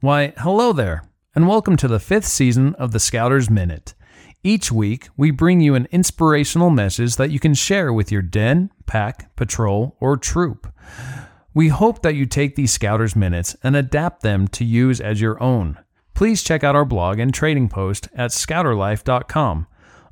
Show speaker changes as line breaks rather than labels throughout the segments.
Why, hello there, and welcome to the fifth season of the Scouters Minute. Each week, we bring you an inspirational message that you can share with your den, pack, patrol, or troop. We hope that you take these Scouters Minutes and adapt them to use as your own. Please check out our blog and trading post at scouterlife.com.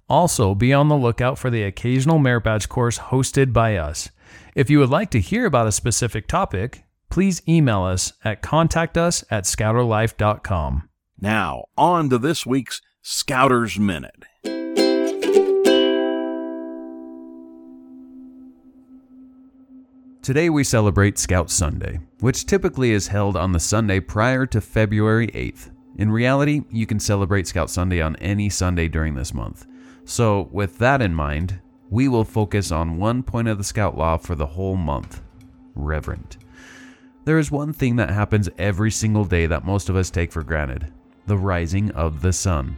Also, be on the lookout for the occasional merit badge course hosted by us. If you would like to hear about a specific topic, please email us at contactus at scouterlife.com.
Now, on to this week's Scouters Minute.
Today we celebrate Scout Sunday, which typically is held on the Sunday prior to February 8th. In reality, you can celebrate Scout Sunday on any Sunday during this month. So, with that in mind, we will focus on one point of the Scout Law for the whole month Reverent. There is one thing that happens every single day that most of us take for granted the rising of the sun.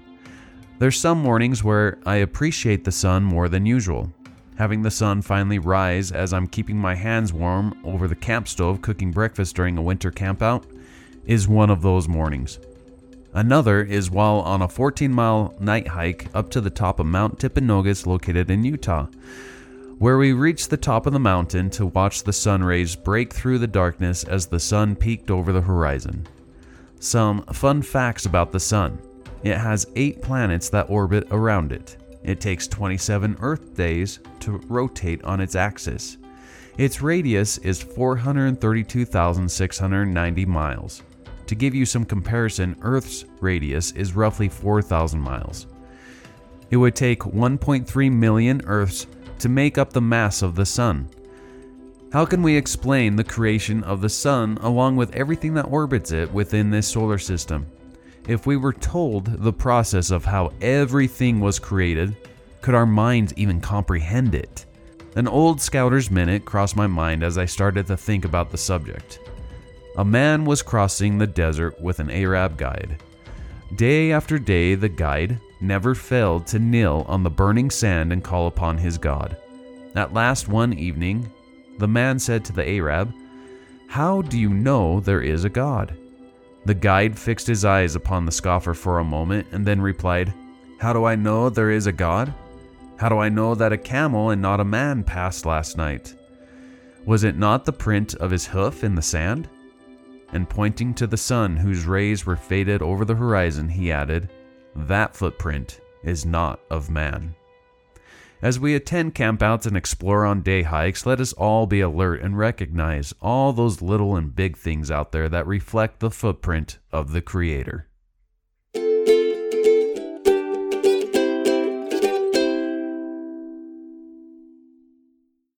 There's some mornings where I appreciate the sun more than usual. Having the sun finally rise as I'm keeping my hands warm over the camp stove cooking breakfast during a winter campout is one of those mornings. Another is while on a 14 mile night hike up to the top of Mount Timpanogos located in Utah, where we reached the top of the mountain to watch the sun rays break through the darkness as the sun peeked over the horizon. Some fun facts about the sun it has eight planets that orbit around it. It takes 27 Earth days to rotate on its axis. Its radius is 432,690 miles. To give you some comparison, Earth's radius is roughly 4,000 miles. It would take 1.3 million Earths to make up the mass of the Sun. How can we explain the creation of the Sun along with everything that orbits it within this solar system? If we were told the process of how everything was created, could our minds even comprehend it? An old Scouter's Minute crossed my mind as I started to think about the subject. A man was crossing the desert with an Arab guide. Day after day, the guide never failed to kneel on the burning sand and call upon his God. At last, one evening, the man said to the Arab, How do you know there is a God? The guide fixed his eyes upon the scoffer for a moment and then replied, How do I know there is a God? How do I know that a camel and not a man passed last night? Was it not the print of his hoof in the sand? And pointing to the sun whose rays were faded over the horizon, he added, That footprint is not of man. As we attend campouts and explore on day hikes, let us all be alert and recognize all those little and big things out there that reflect the footprint of the Creator.